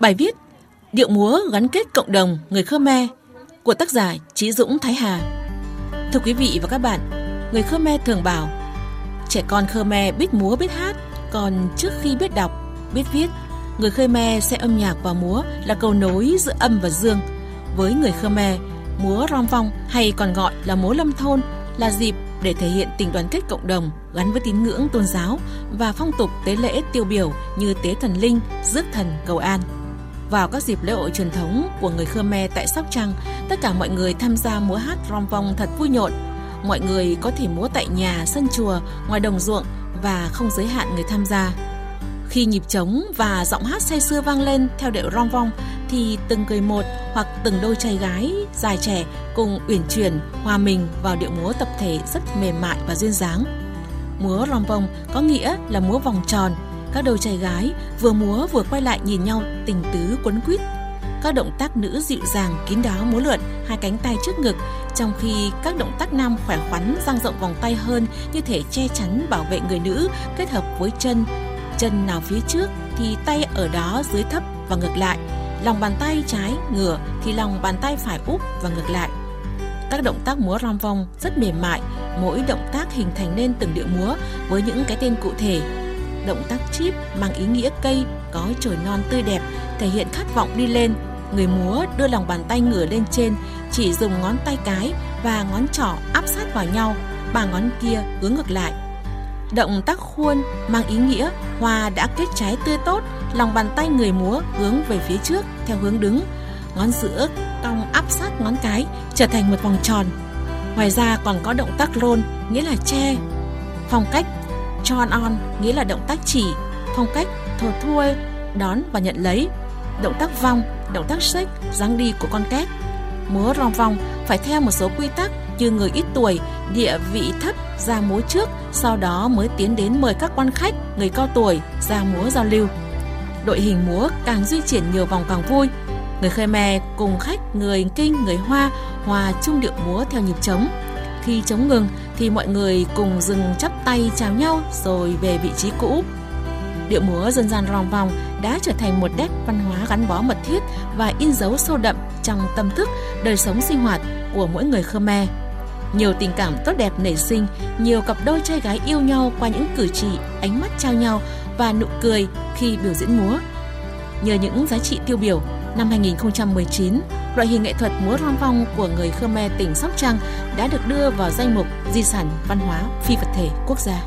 Bài viết Điệu múa gắn kết cộng đồng người Khmer của tác giả Trí Dũng Thái Hà. Thưa quý vị và các bạn, người Khmer thường bảo trẻ con Khmer biết múa biết hát, còn trước khi biết đọc, biết viết, người Khmer sẽ âm nhạc và múa là cầu nối giữa âm và dương. Với người Khmer, múa rong vong hay còn gọi là múa lâm thôn là dịp để thể hiện tình đoàn kết cộng đồng gắn với tín ngưỡng tôn giáo và phong tục tế lễ tiêu biểu như tế thần linh, rước thần cầu an. Vào các dịp lễ hội truyền thống của người Khmer tại Sóc Trăng, tất cả mọi người tham gia múa hát rong vong thật vui nhộn. Mọi người có thể múa tại nhà, sân chùa, ngoài đồng ruộng và không giới hạn người tham gia. Khi nhịp trống và giọng hát say sưa vang lên theo điệu rong vong thì từng người một hoặc từng đôi trai gái dài trẻ cùng uyển chuyển hòa mình vào điệu múa tập thể rất mềm mại và duyên dáng. Múa rong vong có nghĩa là múa vòng tròn, các đôi trai gái vừa múa vừa quay lại nhìn nhau tình tứ quấn quýt. Các động tác nữ dịu dàng kín đáo múa lượn hai cánh tay trước ngực, trong khi các động tác nam khỏe khoắn dang rộng vòng tay hơn như thể che chắn bảo vệ người nữ kết hợp với chân. Chân nào phía trước thì tay ở đó dưới thấp và ngược lại. Lòng bàn tay trái ngửa thì lòng bàn tay phải úp và ngược lại. Các động tác múa rong vong rất mềm mại mỗi động tác hình thành nên từng điệu múa với những cái tên cụ thể động tác chip mang ý nghĩa cây có trời non tươi đẹp thể hiện khát vọng đi lên. Người múa đưa lòng bàn tay ngửa lên trên chỉ dùng ngón tay cái và ngón trỏ áp sát vào nhau. Ba ngón kia hướng ngược lại. Động tác khuôn mang ý nghĩa hoa đã kết trái tươi tốt, lòng bàn tay người múa hướng về phía trước theo hướng đứng, ngón giữa cong áp sát ngón cái trở thành một vòng tròn. Ngoài ra còn có động tác rôn, nghĩa là che, phong cách tròn on nghĩa là động tác chỉ, phong cách thờ thua đón và nhận lấy, động tác vong, động tác xích, dáng đi của con két. Múa rong vong phải theo một số quy tắc như người ít tuổi, địa vị thấp ra múa trước, sau đó mới tiến đến mời các quan khách, người cao tuổi ra múa giao lưu. Đội hình múa càng di chuyển nhiều vòng càng vui. Người Khmer cùng khách, người Kinh, người Hoa hòa chung điệu múa theo nhịp trống. Khi chống ngừng thì mọi người cùng dừng chắp tay chào nhau rồi về vị trí cũ. Điệu múa dân gian rong vòng đã trở thành một nét văn hóa gắn bó mật thiết và in dấu sâu đậm trong tâm thức, đời sống sinh hoạt của mỗi người Khmer. Nhiều tình cảm tốt đẹp nảy sinh, nhiều cặp đôi trai gái yêu nhau qua những cử chỉ, ánh mắt trao nhau và nụ cười khi biểu diễn múa. Nhờ những giá trị tiêu biểu, năm 2019, loại hình nghệ thuật múa rong vong của người Khmer tỉnh Sóc Trăng đã được đưa vào danh mục di sản văn hóa phi vật thể quốc gia.